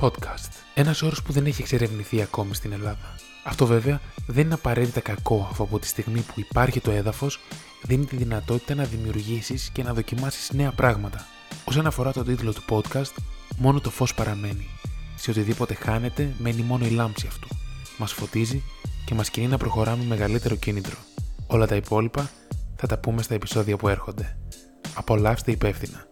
Podcast. Ένας όρος που δεν έχει εξερευνηθεί ακόμη στην Ελλάδα. Αυτό βέβαια δεν είναι απαραίτητα κακό, αφού από τη στιγμή που υπάρχει το έδαφος, δίνει τη δυνατότητα να δημιουργήσεις και να δοκιμάσεις νέα πράγματα. Όσον αφορά τον τίτλο του podcast, μόνο το φως παραμένει. Σε οτιδήποτε χάνεται, μένει μόνο η λάμψη αυτού. Μας φωτίζει και μας κινεί να προχωράμε μεγαλύτερο κίνητρο. Όλα τα υπόλοιπα θα τα πούμε στα επεισόδια που έρχονται. Απολαύστε υπεύθυνα.